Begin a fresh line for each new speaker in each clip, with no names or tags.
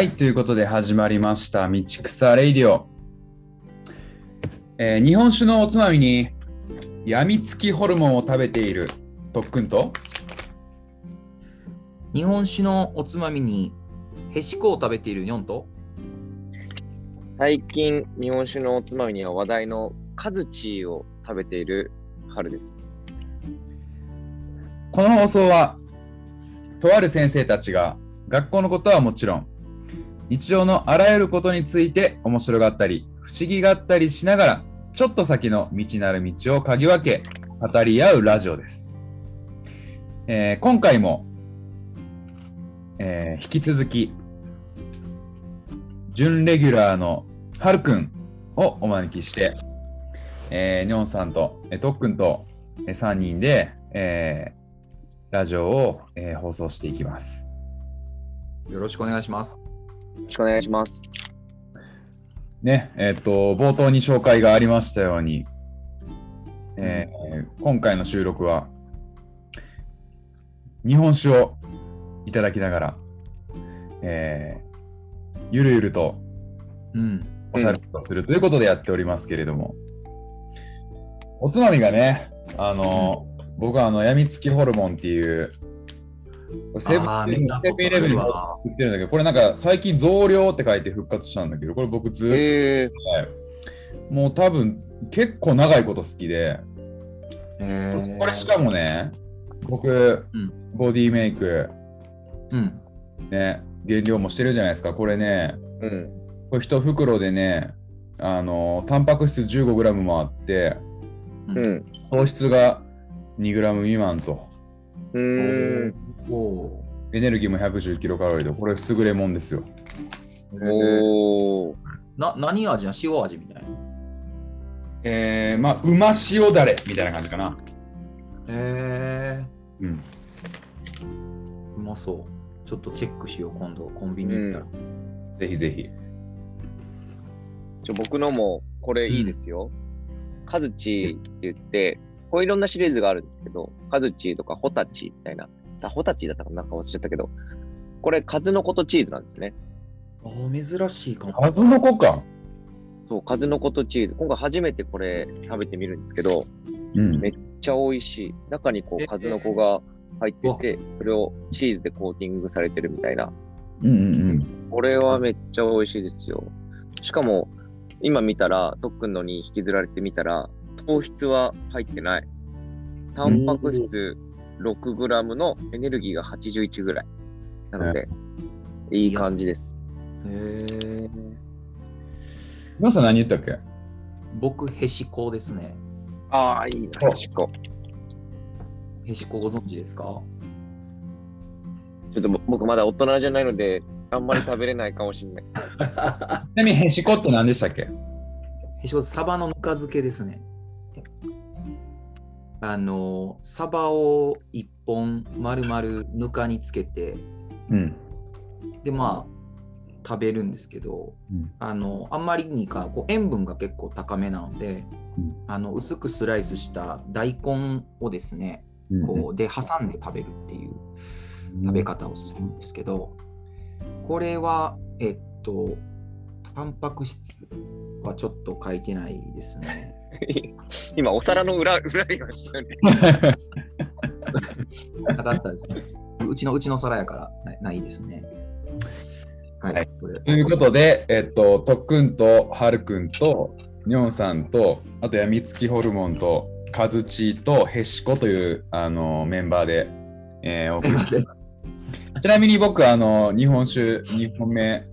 はい、ということで始まりました、道草レイディオ。えー日本酒のおつまみに、やみつきホルモンを食べている特訓と、
日本酒のおつまみにへしこを食べているニョンと？
最近、日本酒のおつまみには話題のカズチーを食べている春です。
この放送は、とある先生たちが学校のことはもちろん、日常のあらゆることについて面白がったり、不思議があったりしながら、ちょっと先の未知なる道を嗅ぎ分け、語り合うラジオです。えー今回も、えー引き続き、準レギュラーのはるくんをお招きして、えー、ニョンさんと、えー、とっくんと、え3人で、えーラジオを、えー放送していきます。
よろしくお願いします。
よろしくお願いします。
ね、えっ、と、冒頭に紹介がありましたように、えー今回の収録は、日本酒をいただきながら、えーゆるゆると
うん。
おしゃべりをするということでやっておりますけれども、おつまみがね、あの、僕はあの、やみつきホルモンっていう、セブンイレブンにも売ってるんだけど、これなんか最近増量って書いて復活したんだけど、これ僕ずっと、
えー、
もう多分結構長いこと好きで、
えー
これしかもね、僕、
うん
ボディメイク、
うん。
ね、減量もしてるじゃないですか。これね、
うん。
これ一袋でね、あの、タンパク質 15g もあって、
うん。
糖質が 2g 未満と、
うーん。
おお
エネルギーも110キロカロリーで、これ優れもんですよ。
ー。
おー。
な何味な塩味みたいな。
えー、まあ、うま塩だれみたいな感じかな。
へえ
うん。
うまそう。ちょっとチェックしよう、今度、コンビニ行ったら。
ぜひぜひ。
ちょ僕のもこれいいですよ。カズチーって言って、こういろんなシリーズがあるんですけど、カズチーとかホタチーみたいな。あ、ホタチーだったかななんか忘れちゃったけど、これ数の子とチーズなんですよね。
あー珍しいかも。
数の子か。
そう、数の子とチーズ。今回初めてこれ食べてみるんですけど、
うん。
めっちゃ美味しい。中にこ
え
う数の子が入ってて、それをチーズでコーティングされてるみたいな。
うんうん
これはめっちゃ美味しいですよ。しかも、今見たら、特訓のに引きずられてみたら、糖質は入ってない。タンパク質 6g のエネルギーが81ぐらい。なので、いい感じです。
へえ
皆さん何言ったっけ？
僕、へしこですね。
ああ、いいな、
お
しこ。
へしこご存知ですか？
ちょっとぼ僕まだ大人じゃないので、あんまり食べれないかもしれない。
ちなみにへしこって何でしたっけ？
へしこ、サバのぬか漬けですね。あの、サバを一本丸々ぬかにつけて、
うん。
で、まあ、食べるんですけど、
うん
あの、あんまりにか、こう塩分が結構高めなので、
うん
あの薄くスライスした大根をですね、
うん
こうで挟んで食べるっていう食べ方をするんですけど、これは、えっと、タンパク質はちょっと書いてないですね。
今、お皿の裏、裏にいましたよね。
なかったですね。うちのうちの皿やからないないですね。はい。
はいということで、えっと、とっくんとはるくんと、にょんさんと、あとやみつきホルモンと、かずちとへしこというあのメンバーで、えーお送りしています。ちなみに僕、あの日本酒2本目、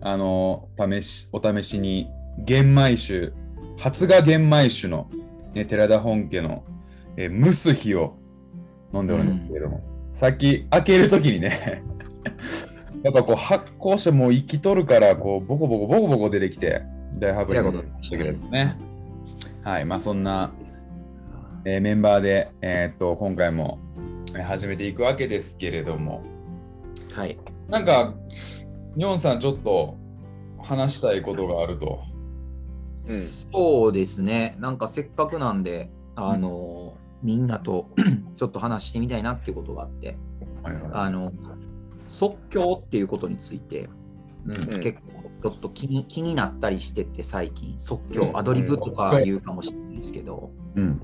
あの試しお試しに玄米酒、発芽玄米酒の、ね、寺田本家の、えー蒸す日を飲んでおるんですけれども、さっき開けるときにね、やっぱこう発酵してもう生きとるから、こうボコボコボコボコ出てきて、大ハプニングになりましたけれどもね。はい、まあそんな、えーメンバーで、えーっと今回もえー始めていくわけですけれども、
はい。
なんか、ニョンさんちょっと話したいことがあると。
うん。
そうですね。なんかせっかくなんで、あの、みんなと ちょっと話してみたいなっていうことがあって、
はいはい
あの、即興っていうことについてうん
うん。
結構ちょっと気に気になったりしてて最近即興、
うん。
アドリブとか言うかもしれないですけど、
うん。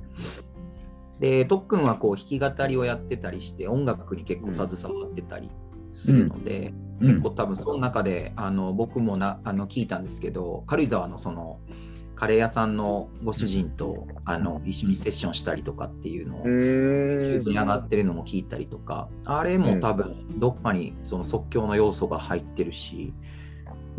でとっくんはこう弾き語りをやってたりして音楽に結構携わってたりするので、
うん。
結構多分その中であの僕もなあの聞いたんですけど軽井沢のそのカレー屋さんのご主人とあの一緒にセッションしたりとかっていうのを。に上がってるのも聞いたりとか、あれも多分どっかにその即興の要素が入ってるし、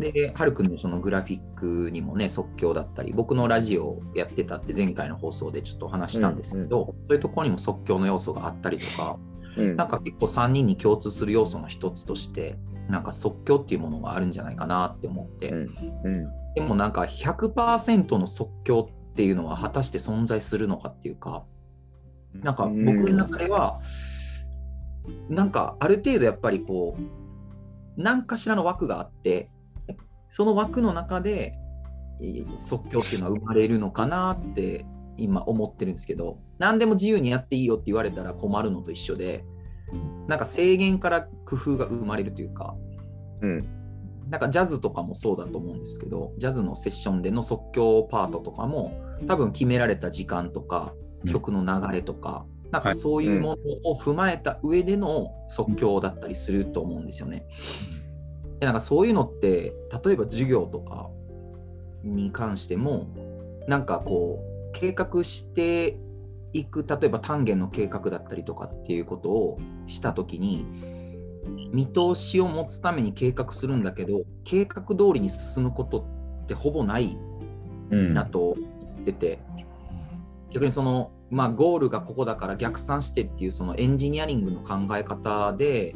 で、はるくんのそのグラフィックにもね、即興だったり、僕のラジオやってたって前回の放送でちょっとお話したんですけど、そういうところにも即興の要素があったりとか、
うん。
なんか結構3人に共通する要素の一つとして、なんか即興っていうものがあるんじゃないかなって思って、
うん。うん
でもなんか100%の即興っていうのは果たして存在するのかっていうか、なんか僕の中では、なんかある程度やっぱりこう、何かしらの枠があって、その枠の中でえー即興っていうのは生まれるのかなって今思ってるんですけど、何でも自由にやっていいよって言われたら困るのと一緒で、なんか制限から工夫が生まれるというか、
うん
なんかジャズとかもそうだと思うんですけど、ジャズのセッションでの即興パートとかも、多分決められた時間とか、
うん
曲の流れとか、なんか
はい
そういうものを踏まえた上での即興だったりすると思うんですよね。でなんかそういうのって、例えば授業とかに関しても、なんかこう、計画していく、例えば単元の計画だったりとかっていうことをしたときに、見通しを持つために計画するんだけど、計画通りに進むことってほぼない
うん。
なと言ってて、逆にその、まあ、ゴールがここだから逆算してっていうそのエンジニアリングの考え方で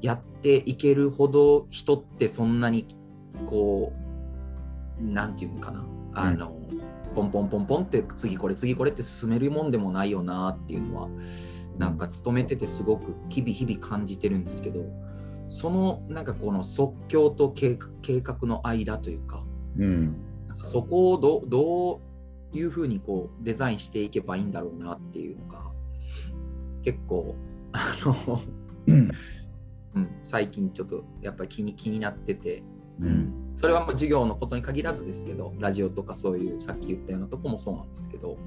やっていけるほど人ってそんなにこうなんていうのかなあの、ポンポンポンポンって次これ次これって進めるもんでもないよなっていうのはなんか勤めててすごく日々日々感じてるんですけどそのなんかこの即興と計画計画の間というか
うん。
なんかそこをどうどういうふうにこうデザインしていけばいいんだろうなっていうのが結構あの、
うん
うん、最近ちょっとやっぱり気に気になってて、
うん。
それはまあ授業のことに限らずですけどラジオとかそういうさっき言ったようなとこもそうなんですけど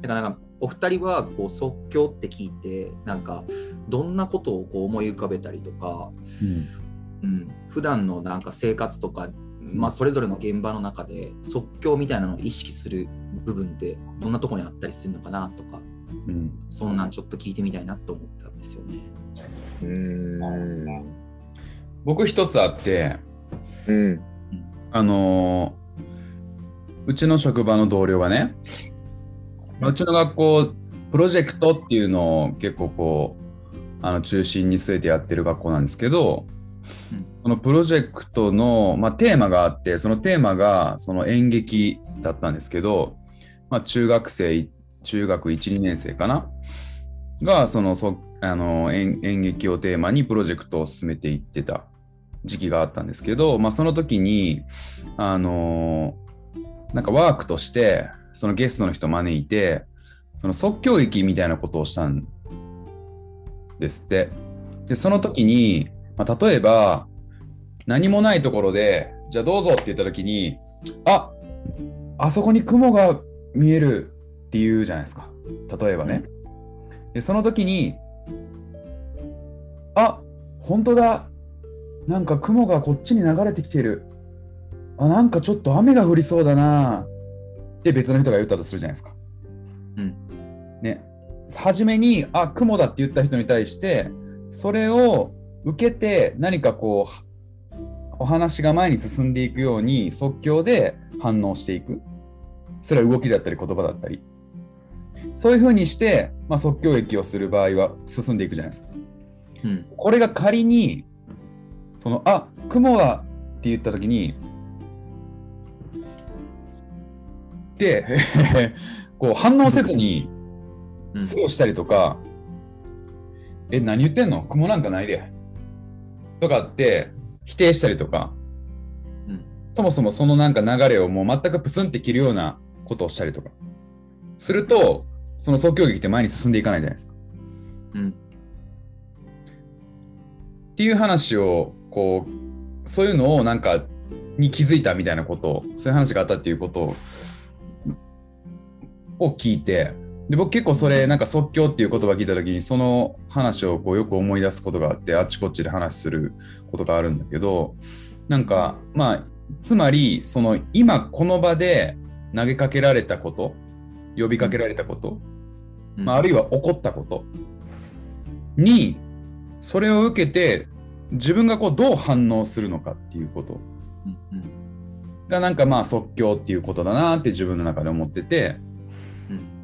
だからなんかお二人はこう即興って聞いてなんかどんなことをこう思い浮かべたりとか、うん、普段のなんか生活とか、まあ、それぞれの現場の中で即興みたいなのを意識する部分ってどんなところにあったりするのかなとか
うん。
そんなんちょっと聞いてみたいなと思ったんですよね。
うーん。
僕一つあって、
うん。
あのーうちの職場の同僚がね、まあうちの学校、プロジェクトっていうのを結構こう、あの中心に据えてやってる学校なんですけど、
うん。
そのプロジェクトの、まあ、テーマがあって、そのテーマがその演劇だったんですけど、まあ、中学生、中学1、2年生かな？が、そのそあの演演劇をテーマにプロジェクトを進めていってた時期があったんですけど、まあ、その時に、あのなんかワークとして、そのゲストの人招いて、その即興劇みたいなことをしたんですって。で、その時に、まあ、例えば、何もないところで、じゃあどうぞって言った時に、ああそこに雲が見えるって言うじゃないですか。例えばね。で、その時に、あ本当だなんか雲がこっちに流れてきてる。あ、なんかちょっと雨が降りそうだな。って別の人が言ったとするじゃないですか。
うん。
ね。初めに、あ、雲だって言った人に対して、それを受けて何かこう、お話が前に進んでいくように即興で反応していく。それは動きだったり言葉だったり。そういうふうにして、まあ、即興劇をする場合は進んでいくじゃないですか。
うん。
これが仮に、その、あ、雲はって言ったときに、こう反応せずに
うん
過ごしたりとか、え、何言ってんの？雲なんかないで。とかって否定したりとか、
うん
そもそもそのなんか流れをもう全くプツンって切るようなことをしたりとか、すると、その即興劇って前に進んでいかないじゃないですか。
うん。
っていう話をこうそういうのをなんかに気づいたみたいなことをそういう話があったっていうことをを聞いてで僕結構それなんか即興っていう言葉聞いた時にその話をこうよく思い出すことがあってあっちこっちで話することがあるんだけどなんかまあつまりその今この場で投げかけられたこと呼びかけられたこと、まあ、あるいは起こったことにそれを受けて自分がこうどう反応するのかっていうこと。
うんうん。
がなんかまあ即興っていうことだなって自分の中で思ってて
うん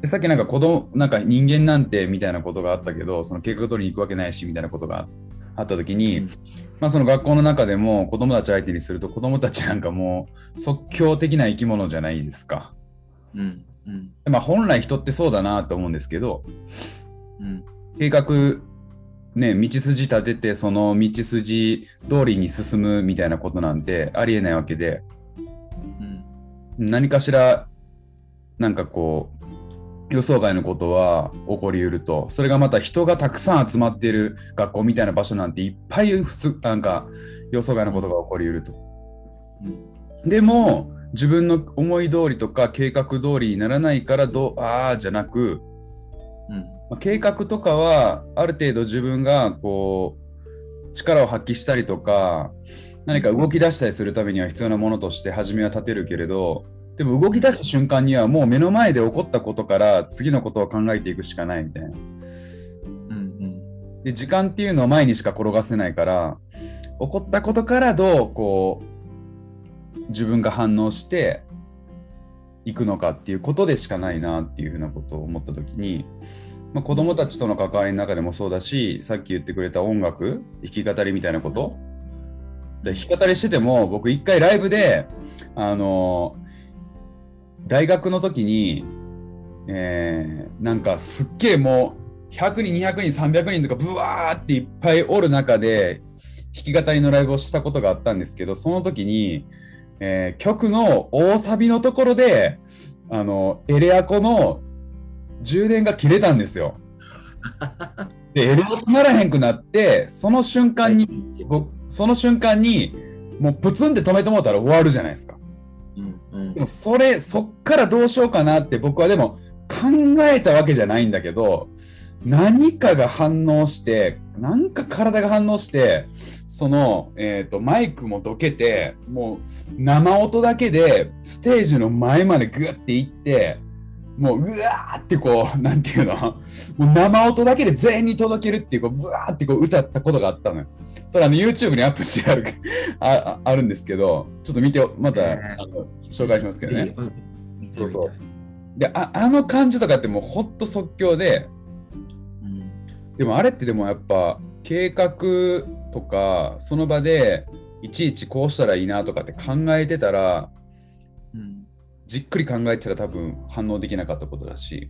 でさっきなんか子供なんか人間なんてみたいなことがあったけどその計画通りに行くわけないしみたいなことがあった時に、
うん。
まあその学校の中でも子供たち相手にすると子供たちなんかもう即興的な生き物じゃないですか。
うん。うん。
でまあ本来人ってそうだなと思うんですけど
うん。
計画ね道筋立ててその道筋通りに進むみたいなことなんてありえないわけで
うん。
何かしらなんかこう予想外のことは起こりうると。それがまた人がたくさん集まっている学校みたいな場所なんていっぱい普通なんか予想外のことが起こりうると。
うん。
でも自分の思い通りとか計画通りにならないからどうああじゃなく
うん。
まあ計画とかはある程度自分がこう力を発揮したりとか何か動き出したりするためには必要なものとして初めは立てるけれどでも動き出した瞬間にはもう目の前で起こったことから次のことを考えていくしかないみたいな。
うん
で時間っていうのは前にしか転がせないから起こったことからどうこう自分が反応していくのかっていうことでしかないなっていうふうなことを思った時に、まあ、子供たちとの関わりの中でもそうだしさっき言ってくれた音楽弾き語りみたいなことで弾き語りしてても僕一回ライブであの大学の時に、えーなんかすっげえもう100人200人300人とかブワーっていっぱいおる中で弾き語りのライブをしたことがあったんですけどその時に、えー曲の大サビのところであのエレアコの充電が切れたんですよ。でエレアコならへんくなってその瞬間に、僕その瞬間にもうプツンって止めてもうたら終わるじゃないですか。でもそれそっからどうしようかなって僕はでも考えたわけじゃないんだけど何かが反応してなんか体が反応してその、えー、とマイクもどけてもう生音だけでステージの前までグッて行ってもううわーってこうなんていうの？もう生音だけで全員に届けるっていうこうブワーってこう歌ったことがあったのよ。それあの YouTube にアップしてある あああるんですけどちょっと見てまた、あの紹介しますけどね。そうそう。でああの感じとかってもうほんと即興で
うん。
でもあれってでもやっぱ計画とかその場でいちいちこうしたらいいなとかって考えてたら
うん
じっくり考えてたら多分反応できなかったことだし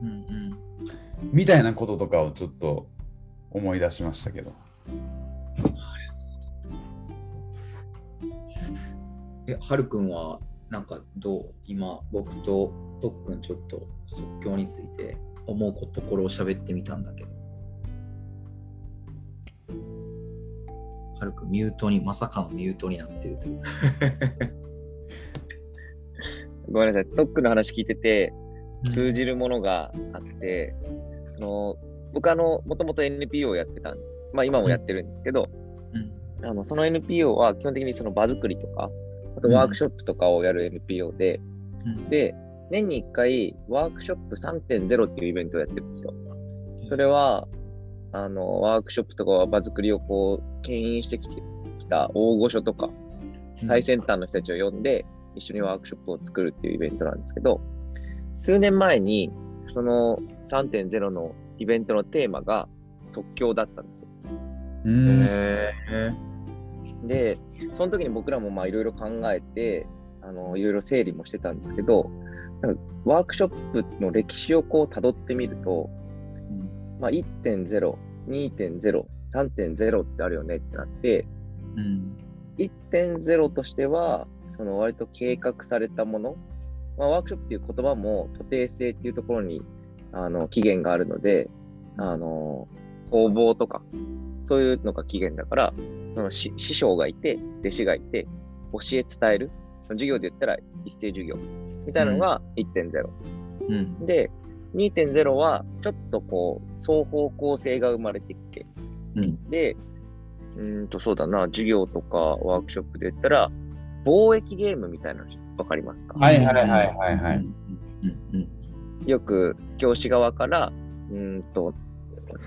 うんうん
みたいなこととかをちょっと思い出しましたけど
え、はるくんは、なんかどう今、僕ととっくんちょっと即興について思うところを喋ってみたんだけど。はるくん、ミュートに、まさかのミュートになってるという。
ごめんなさい、トックの話聞いてて、通じるものがあって、その僕あの、もともと NPO をやってたんまあ今もやってるんですけど、
うん。
あのその NPO は基本的にその場作りとか、あとワークショップとかをやる NPO で、
うん。
で、年に1回ワークショップ3.0っていうイベントをやってるんですよ。それは、あの、ワークショップとか場作りをこう、牽引してきてきた大御所とか、最先端の人たちを呼んで、一緒にワークショップを作るっていうイベントなんですけど、数年前に、その3.0のイベントのテーマが即興だったんですよ。
へ
で、その時に僕らもまあいろいろ考えて、あの、いろいろ整理もしてたんですけど、なんかワークショップの歴史をこう辿ってみると、まあ、1.0、2.0、3.0ってあるよねってなって、
うん。
1.0としては、その割と計画されたもの、まあ、ワークショップっていう言葉も徒弟性っていうところにあの起源があるので、あの工房とか、そういうのが起源だから、その師師匠がいて、弟子がいて、教え伝える、授業で言ったら一斉授業みたいなのが1.0。
うん。
で、2.0はちょっとこう、双方向性が生まれてきて、
うん。
で、うーんと、そうだな、授業とかワークショップで言ったら、貿易ゲームみたいなのわかりますか、
はいはいはいはいはい。
うんうん
よく教師側から、うーんと、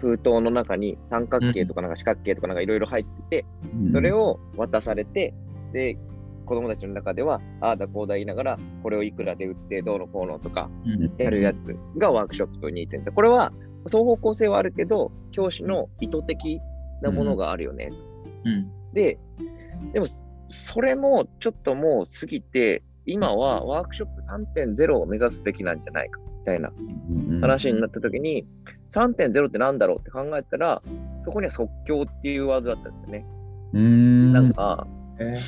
封筒の中に三角形とかなんか四角形とかなんかいろいろ入ってて、それを渡されて、で、子供たちの中では、ああだこうだ言いながら、これをいくらで売ってどうのこうのとか
うん。うん
やるやつがワークショップと2.0。これは双方向性はあるけど、教師の意図的なものがあるよね。
うん。
で、でも、それもちょっともう過ぎて、今はワークショップ3.0を目指すべきなんじゃないかみたいな話になった時に、3.0ってなんだろうって考えたら、そこには即興っていうワードだったんですよね。
うん。
なんか、
え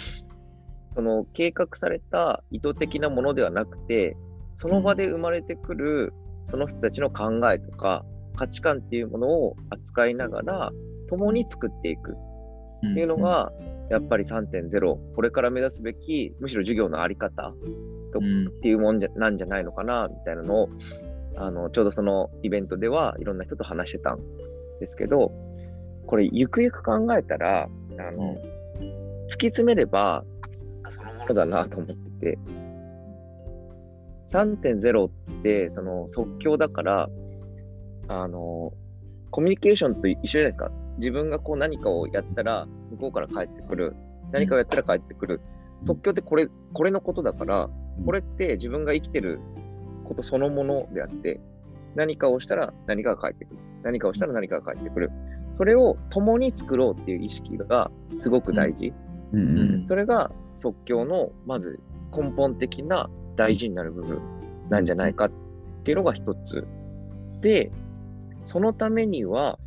その計画された意図的なものではなくて、その場で生まれてくるその人たちの考えとか価値観っていうものを扱いながら、共に作っていくっていうのが、やっぱり3.0、これから目指すべき、むしろ授業のあり方と
うん。
っていうもんじゃなんじゃないのかなみたいなのをあのちょうどそのイベントではいろんな人と話してたんですけどこれゆくゆく考えたらあの、突き詰めればそのものだなと思ってて。3.0ってその即興だからあのコミュニケーションと一緒じゃないですか自分がこう何かをやったら向こうから帰ってくる。何かをやったら帰ってくる、即興ってこれこれのことだからこれって自分が生きてることそのものであって、何かをしたら何かが返ってくる。何かをしたら何かが返ってくる。それを共に作ろうっていう意識がすごく大事。
うん。うん。
うん。
それが即興のまず根本的な大事になる部分なんじゃないかっていうのが一つ。で、そのためには、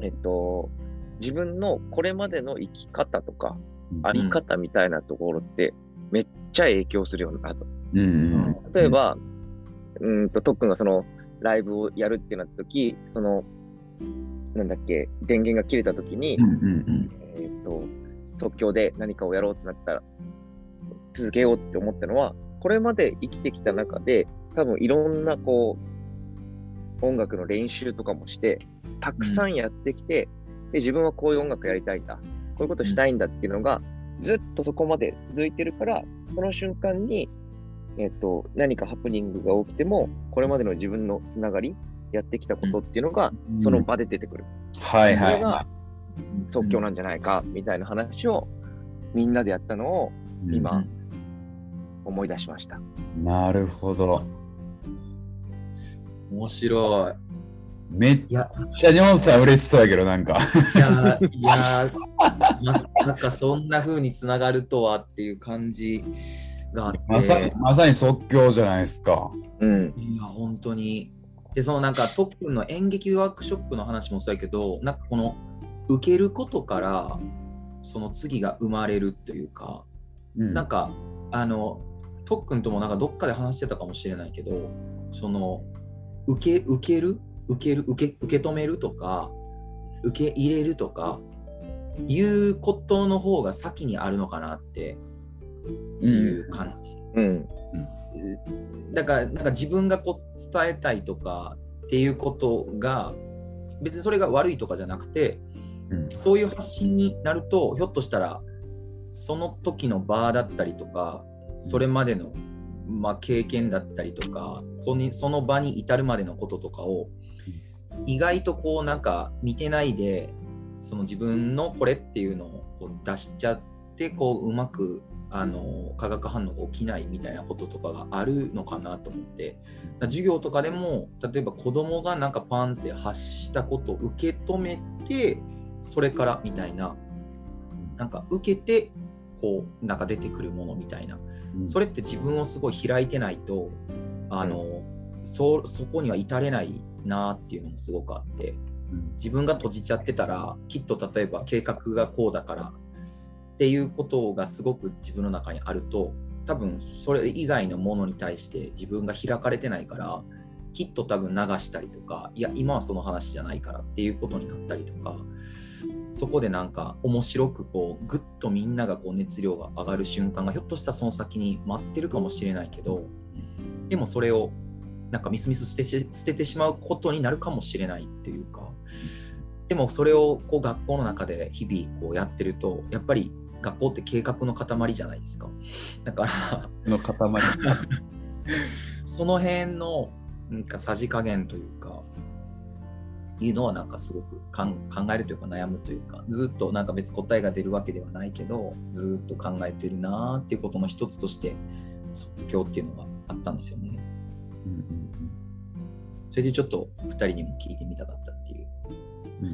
えっと、自分のこれまでの生き方とか、あり方みたいなところってめっちゃ影響するよなと。
うんうん
例えば、うーんと、特訓がそのライブをやるってなった時、その、なんだっけ、電源が切れた時に、えっ、と、即興で何かをやろうってなったら、続けようって思ったのは、これまで生きてきた中で、多分いろんなこう、音楽の練習とかもして、たくさんやってきて、で、自分はこういう音楽やりたいんだ、こういうことしたいんだっていうのが、ずっとそこまで続いてるから、その瞬間に、えっ、と、何かハプニングが起きても、これまでの自分のつながり、やってきたことっていうのが、
うん
その場で出てくる。
はい
それが
は
即興なんじゃないか、みたいな話を、みんなでやったのを
い。
今思い出しました。
うん。なるほど。
面白い。
めっ
いや、
ちゃニョンさん嬉しそうやけど、なんか。
いや、いや、まさかそんな風につながるとはっていう感じがあって。
まさまさに即興じゃないですか。
うん。
いや、本当に。で、そのなんか、特訓の演劇ワークショップの話もそうやけど、なんかこの、受けることから、その次が生まれるというか、
うん
なんか、あの、特訓ともなんかどっかで話してたかもしれないけど、その、受け、受ける受ける受け、受け止めるとか、受け入れるとか、いうことの方が先にあるのかなって
う
いうん感じ。
うん。
だからなんか自分がこう伝えたいとかっていうことが別にそれが悪いとかじゃなくて
うん
そういう発信になるとひょっとしたらその時の場だったりとかそれまでの、まあ、経験だったりとかその場に至るまでのこととかを意外とこうなんか見てないでその自分のこれっていうのをこう出しちゃってこううまくあの化学反応が起きないみたいなこととかがあるのかなと思って。授業とかでも例えば子供がなんかパンって発したことを受け止めてそれからみたいななんか受けてこうなんか出てくるものみたいな。それって自分をすごい開いてないとあの、そそこには至れないなっていうのもすごくあって自分が閉じちゃってたらきっと例えば計画がこうだからっていうことがすごく自分の中にあると多分それ以外のものに対して自分が開かれてないからきっと多分流したりとかいや今はその話じゃないからっていうことになったりとかそこでなんか面白くこうぐっとみんながこう熱量が上がる瞬間がひょっとしたらその先に待ってるかもしれないけどでもそれをなんかミスミス捨てし捨ててしまうことになるかもしれないっていうかでもそれをこう学校の中で日々こうやってるとやっぱり学校って計画の塊じゃないですかだから
の塊。
その辺のなんかさじ加減というかいうのはなんかすごくかん考えるというか悩むというかずっとなんか別答えが出るわけではないけどずっと考えてるなーっていうことの一つとして即興っていうのがあったんですよね。それでちょっと2人にも聞いてみたかったっていう
う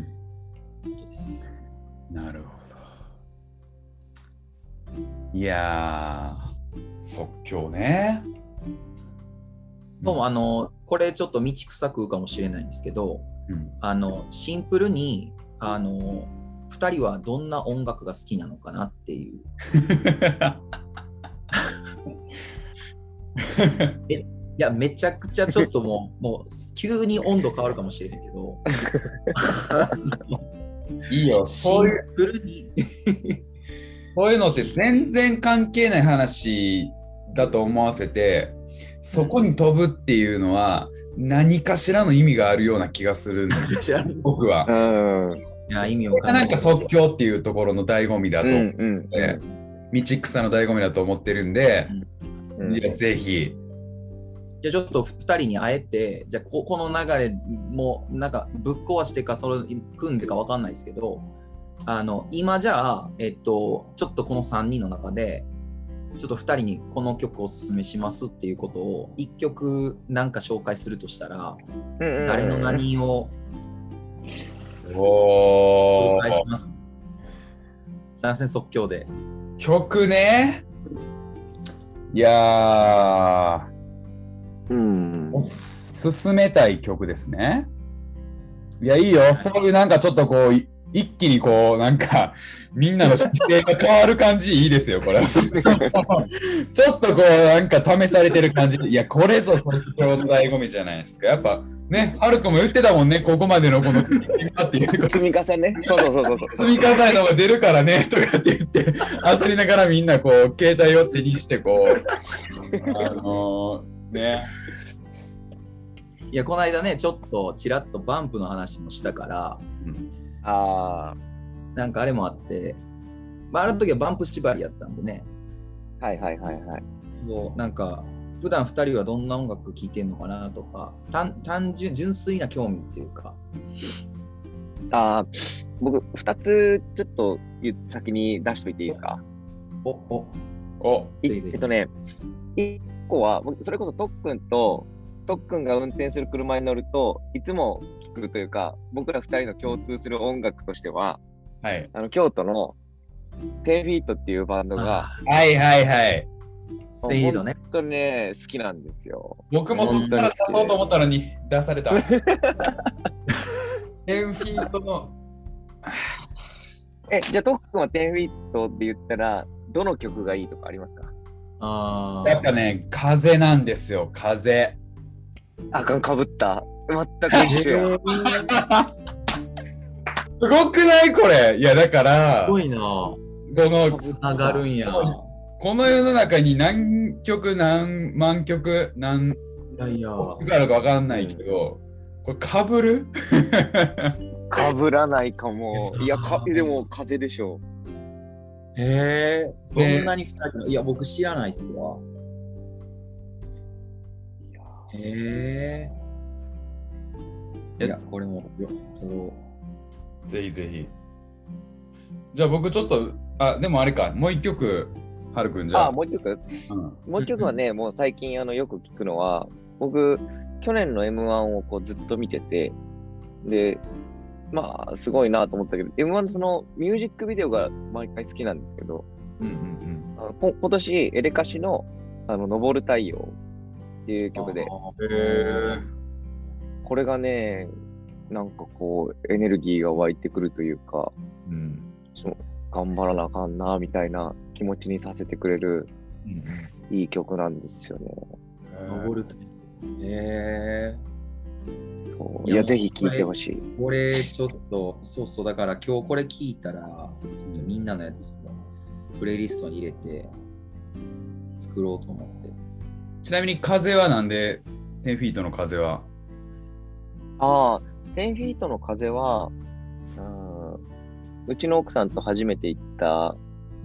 ん
ことです。
なるほど。いやー、即興ね。
どうもあのこれちょっと道草食うかもしれないんですけど
うん、
あのシンプルにあの2人はどんな音楽が好きなのかなっていう いやめちゃくちゃちょっともう もう急に温度変わるかもしれへんけど。
いいよ、そうい。う
シンプルに
こういうのって全然関係ない話だと思わせて、そこに飛ぶっていうのは何かしらの意味があるような気がするんですよ。僕は。
うん。
いや意味
これがなんか即興っていうところの醍醐味だと
うん
思って、
うん
道草の醍醐味だと思ってるんで、
うん。
じゃあぜひ。
じゃあちょっと2人に会えてじゃあここの流れもなんかぶっ壊してかそれ組んでか分かんないですけどあの今じゃあ、えっと、ちょっとこの3人の中でちょっと2人にこの曲をおすすめしますっていうことを1曲なんか紹介するとしたら
うんうん。
誰の何を
お
紹介します。すいません即興で。
曲ね。いや
うん
ー、進めたい曲ですね。いや、いいよ。そういうなんかちょっとこう、い一気にこう、なんか、みんなの姿勢が変わる感じいいですよ、これ。ちょっとこう、なんか試されてる感じ。いや、これぞ即興の醍醐味じゃないですか。やっぱね、はるくんも言ってたもんね、ここまでのこのっていうこと。
積み重ね。そうそうそうそうそう。
積み重ねのが出るからねとかって言って焦りながらみんなこう携帯を手にしてこうあのー、ね。
いやこの間ねちょっとちらっとバンプの話もしたから
あ
なんかあれもあって、まあ、あの時はバンプ縛りやったんでね。
あ。はいはいはいはい。
もうなんか普段2人はどんな音楽聴いてんのかなとか単単純純粋な興味っていうか。
ああ、僕、二つちょっと先に出しといていいですか？
おお。
お。
えっとね、一個は、それこそ特訓と、特訓が運転する車に乗ると、いつも聞くというか、僕ら二人の共通する音楽としては、
はい
あの京都の10フィートっていうバンドが、
はいはいはい
10フィートね
本当にね、好きなんですよ。
僕もそっから出そうと思ったのに出された10フィートの
え、じゃあ特訓は10フィートって言ったら、どの曲がいいとかありますか
あ
やっぱね風なんですよ風。
あかん、かぶった。全く一緒や。
すごくない？これ。いやだから
すごいな。
この
つながるんや。
この世の中に何曲何万曲何曲あるか分かんないけど、これかぶる？
かぶらないかも。いや、かでも風でしょ
へえそんなに2人のいや僕知らないっすわ。へえいやこれもよ撮ろ
ぜひぜひ。じゃあ僕ちょっと、あ、でもあれか、もう一曲、はるくんじゃあ。
あ、もう一曲？
うん。
もう一曲はね、もう最近あのよく聞くのは、僕、去年の M1 をこうずっと見てて、で、まあ、すごいなと思ったけど、M1 のそのミュージックビデオが毎回好きなんですけど、
うんうん
あのこ今年、エレカシの、あの、登る太陽っていう曲で、これがね、なんかこう、エネルギーが湧いてくるというか、
ーうん。
その頑張らなあかんな、みたいな気持ちにさせてくれる
うん
いい曲なんですよね。
う登るとへえ。
そういや、ぜひ聞いてほしい。
これちょっと、そうそう、だから今日これ聞いたら、みんなのやつをプレイリストに入れて作ろうと思って。
ちなみに風はなんで10フィートの風は？
ああ、10フィートの風は、うんうちの奥さんと初めて行った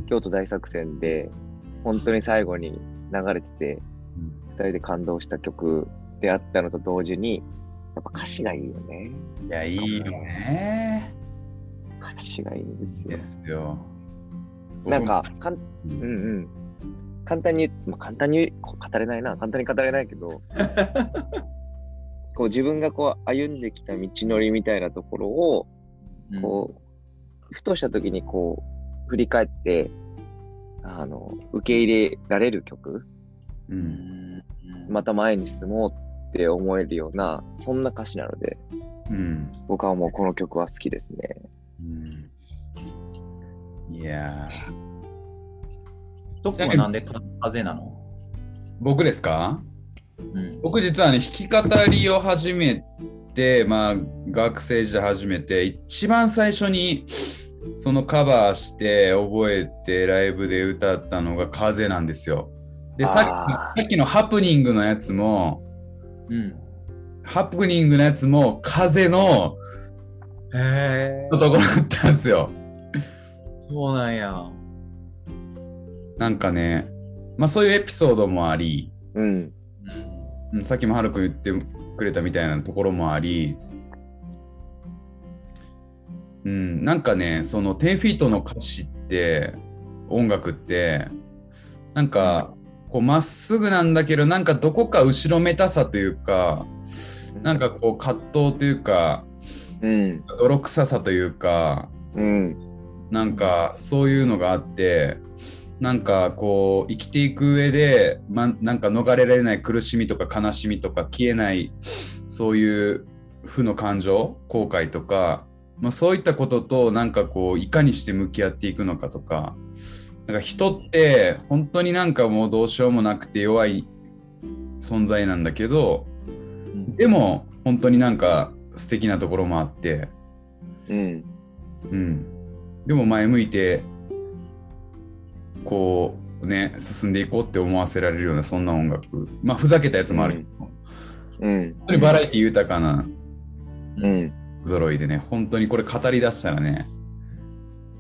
京都大作戦で、本当に最後に流れてて、二人で感動した曲であったのと同時に、やっぱ歌詞がいいよね。
いや、いいよね。
歌詞がいいん
で
です
すよ。
よ。なんか、かん
僕
うん
も、
うん。簡単にまあ、簡単に語れないな、簡単に語れないけど、こう自分がこう歩んできた道のりみたいなところを、こう、ふとした時にこう、振り返って、あの、受け入れられる曲、
う、
うんん、
また前に進もうって思えるような、そんな歌詞なので、
うん、
僕はもうこの曲は好きですね。
うん。いやー、
どこはなんで風なの？
僕ですか？
うん。
僕実はね、弾き語りを始めて、まあ、学生時代始めて、一番最初にそのカバーして覚えてライブで歌ったのが風なんですよ。で、さっきのハプニングのやつも、
うん。
ハプニングのやつも風の
へえ
ところだったんですよ。
そうなんや。
なんかね、まあそういうエピソードもあり、
うん。
うんさっきもはるくん言ってくれたみたいなところもあり、うん、なんかね、その10フィートの歌詞って、音楽って、なんか、こうまっすぐなんだけど、なんかどこか後ろめたさというか、なんかこう葛藤というか、
うん。
泥臭さというか、
うん。
なんかそういうのがあってなんかこう生きていく上で、ま、なんか逃れられない苦しみとか悲しみとか消えないそういう負の感情後悔とか、まあ、そういったこととなんかこういかにして向き合っていくのかとかなんか人って本当になんかもうどうしようもなくて弱い存在なんだけど
うん
でも本当になんか素敵なところもあって。
うん。
うん、でも前向いてこうね進んでいこうって思わせられるようなそんな音楽まあふざけたやつもあるけど、
うん。
本当にバラエティ豊かな
うん。
揃いでね本当にこれ語り出したらね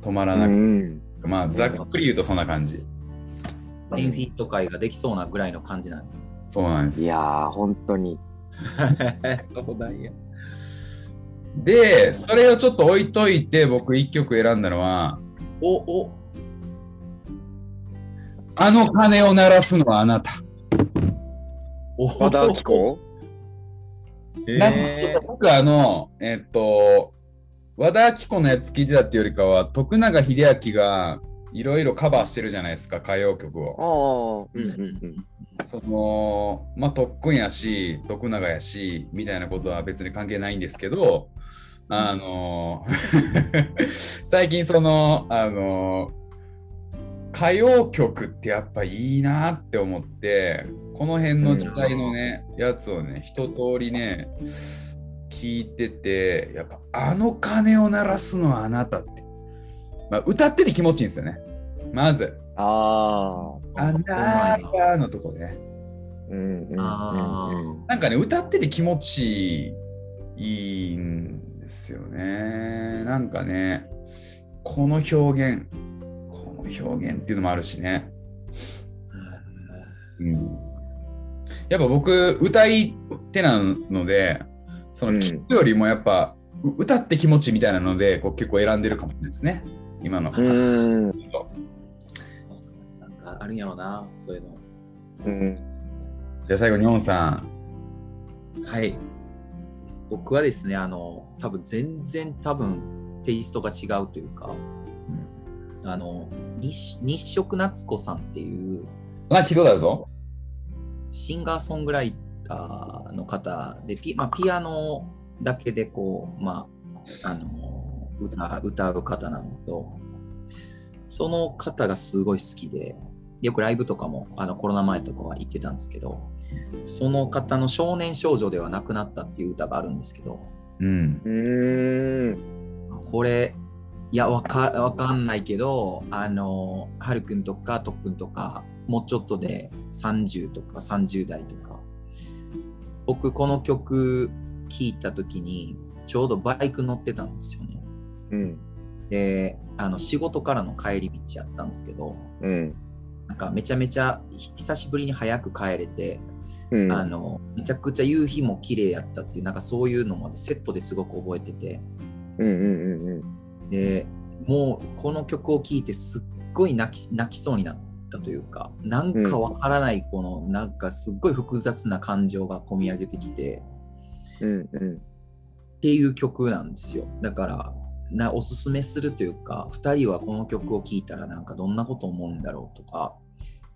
止まら
う
なく、
ん。
まあざっくり言うとそんな感じ。
インフィット会ができそうなぐらいの感じなの。
そうなんです。
いやー、本当に。
そうなんや。
でそれをちょっと置いといて僕一曲選んだのは
おお「
あの鐘を鳴らすのはあなた」
お。
和田アキ子？
なんですけど僕あの、えっと、和田アキ子のやつ聞いてたっていうよりかは、徳永英明がいろいろカバーしてるじゃないですか、歌謡曲を。
ああ。うんうんうん。
その、まあ、特訓やし、徳永やし、みたいなことは別に関係ないんですけど、あの、最近その、あの、歌謡曲ってやっぱいいなって思って、この辺の時代のね、やつをね、一通りね、聞いてて、やっぱあの鐘を鳴らすのはあなたって。まあ、歌ってて気持ちいいんですよね。まず、
ああ。
あなたのとこね。
うんうん。
なんかね、歌ってて気持ちいいんですよね。なんかね、この表現、この表現っていうのもあるしね。うん、やっぱ僕、歌い手なので、その
うん
聞くよりもやっぱ、う歌って気持ちみたいなので、こう結構選んでるかもしれないですね。今の。
うん。
なんかあるんやろな、そういうの。
うん。
じゃあ最後、日本さん。
はい。僕はですね、あの、多分全然多分テイストが違うというか、あの、日日食夏子さんっていう
なんか聞いたことあるぞ。
シンガーソングライターの方で、ピ,、まあ、ピアノだけでこう、まあ、あの歌歌う方なんだけど、その方がすごい好きで、よくライブとかもあのコロナ前とかは行ってたんですけど、その方の少年少女ではなくなったっていう歌があるんですけど、
うん。
うーん。
これ、いや、わかわかんないけど、あの、はるくんとかとっくんとか、もうちょっとで30とか30代とか、僕、この曲聴いた時に、ちょうどバイク乗ってたんですよね。
うん。
で、あの仕事からの帰り道やったんですけど、
うん。
なんかめちゃめちゃひ久しぶりに早く帰れて、
うん。
あのめちゃくちゃ夕日も綺麗やったっていう、なんかそういうのまでセットですごく覚えてて、
うんうんうん
でもうこの曲を聴いてすっごい泣き泣きそうになったというかなんかわからないこのなんかすっごい複雑な感情が込み上げてきて
うん。うんうん。
っていう曲なんですよだからなおすすめするというか2人はこの曲を聴いたらなんかどんなこと思うんだろうとか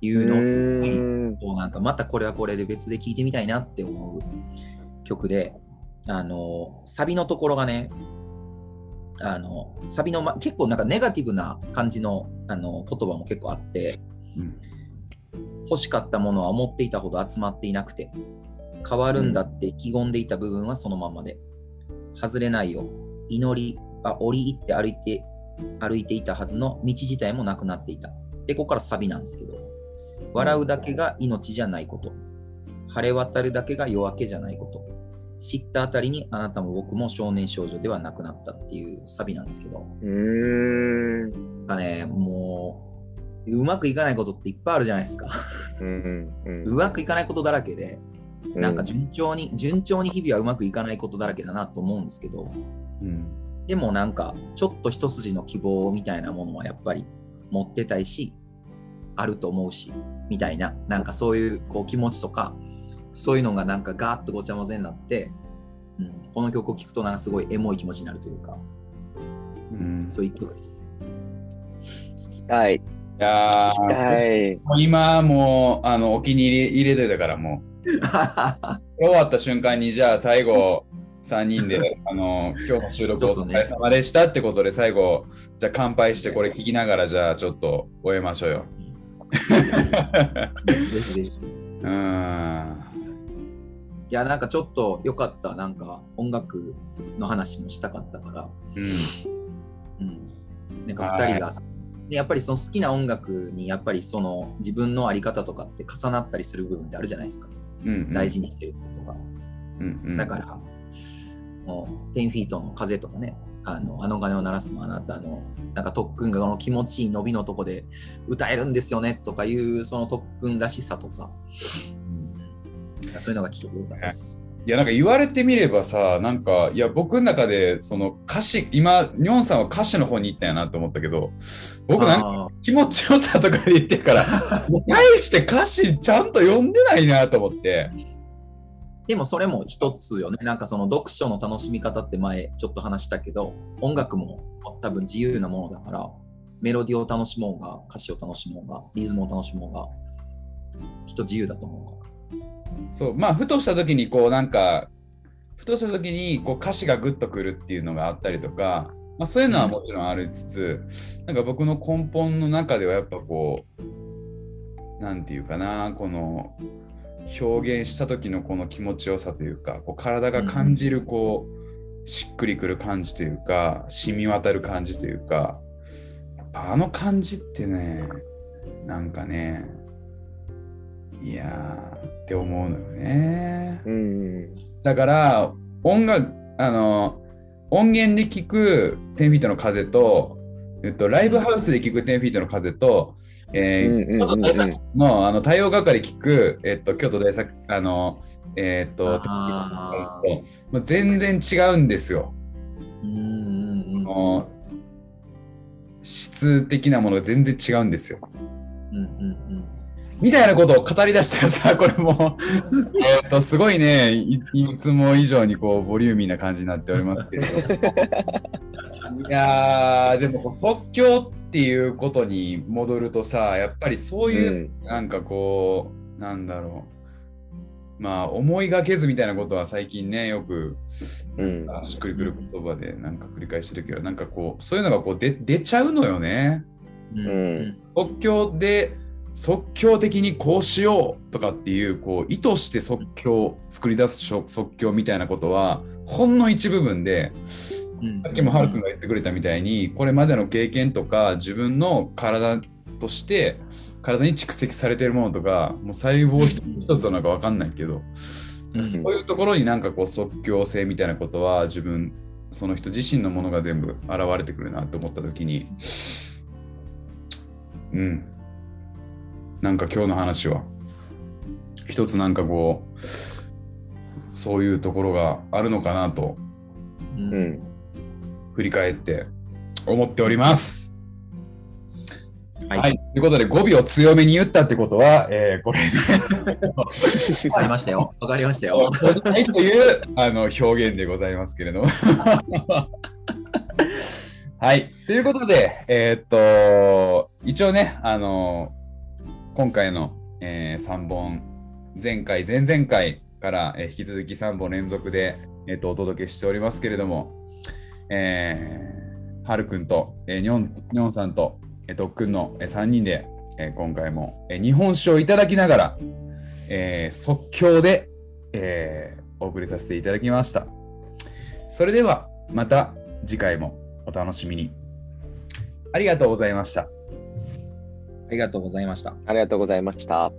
いうのをすっごい
うん
こうなんかまたこれはこれで別で聴いてみたいなって思う曲であのサビのところがねあのサビの、ま、結構なんかネガティブな感じのあの言葉も結構あって
うん
欲しかったものは思っていたほど集まっていなくて変わるんだって意気込んでいた部分はそのままで。外れないよ祈りあ折り入って歩いて歩いていたはずの道自体もなくなっていた。でここからサビなんですけど笑うだけが命じゃないこと。晴れ渡るだけが夜明けじゃないこと。知ったあたりにあなたも僕も少年少女ではなくなったっていうサビなんですけど。
うん
かねもううまくいかないことっていっぱいあるじゃないですか
うんうん
うまくいかないことだらけで
うん。
なんか順調に、順調に日々はうまくいかないことだらけだなと思うんですけど、
うん
でもなんか、ちょっと一筋の希望みたいなものはやっぱり持ってたいし、あると思うし、みたいな、なんかそういうこう気持ちとか、そういうのがなんかガーッとごちゃ混ぜになって、うん、この曲を聴くとなんかすごいエモい気持ちになるというか、
うん
そういう曲です。
聞きたい。
いや今もうあのお気に入り入れといたからもう。終わった瞬間にじゃあ最後3人で あの今日の収録お疲れ様でしたってことで最後じゃあ乾杯してこれ聞きながらじゃあちょっと終えましょうよ。うん
い。や、なんかちょっと良かった、なんか音楽の話もしたかったから、
うん
うん、なんか2人が、でやっぱりその好きな音楽にやっぱりその自分の在り方とかって重なったりする部分ってあるじゃないですか、
うん
大事にしてることとか、
うんうん。
だからもう10フィートの風とかね。あのあの鐘を鳴らすのあなたのなんか特訓がこの気持ちいい伸びのとこで歌えるんですよねとかいうその特訓らしさとか、なん。かそういうのが聞けてよかったです。
いやなんか言われてみればさなんかいや僕の中でその歌詞今ニョンさんは歌詞の方に行ったんやなと思ったけど僕なんか気持ちよさとかで言ってるから 大して歌詞ちゃんと読んでないなと思って
でもそれも一つよね。なんかその読書の楽しみ方って前ちょっと話したけど、音楽も多分自由なものだから、メロディーを楽しもうが、歌詞を楽しもうが、リズムを楽しもうが、人自由だと思うから。
そうまあふとした時にこうなんかふとした時にこう歌詞がグッとくるっていうのがあったりとか、まあ、そういうのはもちろんありつつ、なんか僕の根本の中ではやっぱこうなんていうかなこの表現した時のこの気持ちよさというかこう体が感じるこう、しっくりくる感じというか染み渡る感じというかあの感じってねなんかねいやって思うのよね。
うん。
だから音楽あの音源で聞く10フィートの風と、えっと、ライブハウスで聞く10フィートの風と、えーのあの対応係聞く、えっと、京都大作あのえっと
あ
もう全然違うんですよ。
うんうんうん
もう質的なものが全然違うんですよ。
うんうん
みたいなことを語り出したらさ、これもう、えっと、すごいね、いいつも以上にこう、ボリューミーな感じになっておりますけど。いやー、でも即興っていうことに戻るとさ、やっぱりそういう、なんかこう、なんだろう。まあ、思いがけずみたいなことは最近ね、よく、
うん。
あしっくりくる言葉でなんか繰り返してるけど、なんかこう、そういうのがこう出出ちゃうのよね。
うん
うん
即興で即興的にこうしようとかっていうこう意図して即興作り出す即興みたいなことはほんの一部分でさっきもハル君が言ってくれたみたいにこれまでの経験とか自分の体として体に蓄積されてるものとかもう細胞一つ一つなのか分かんないけど、そういうところになんかこう即興性みたいなことは自分その人自身のものが全部現れてくるなと思った時に。うんなんか今日の話は一つなんかこうそういうところがあるのかなと、
うん、
振り返って思っております。はい、はい、ということで語尾を強めに言ったってことは、えー、これで
わかりましたよ。わかりましたよ。
はいというあの表現でございますけれども。はい。ということで、えー、っと、一応ね、あの、今回の、えー、3本、前回、前々回から、えー、引き続き3本連続で、えー、っとお届けしておりますけれども、えー、はるくんと、えー、にょん、にょんさんと、えとっくんの3人で、え今回も、え日本酒をいただきながら、えー、即興で、えー、お送りさせていただきました。それではまた次回もお楽しみに。ありがとうございました。あ
りがとうございました。
ありがとうございました。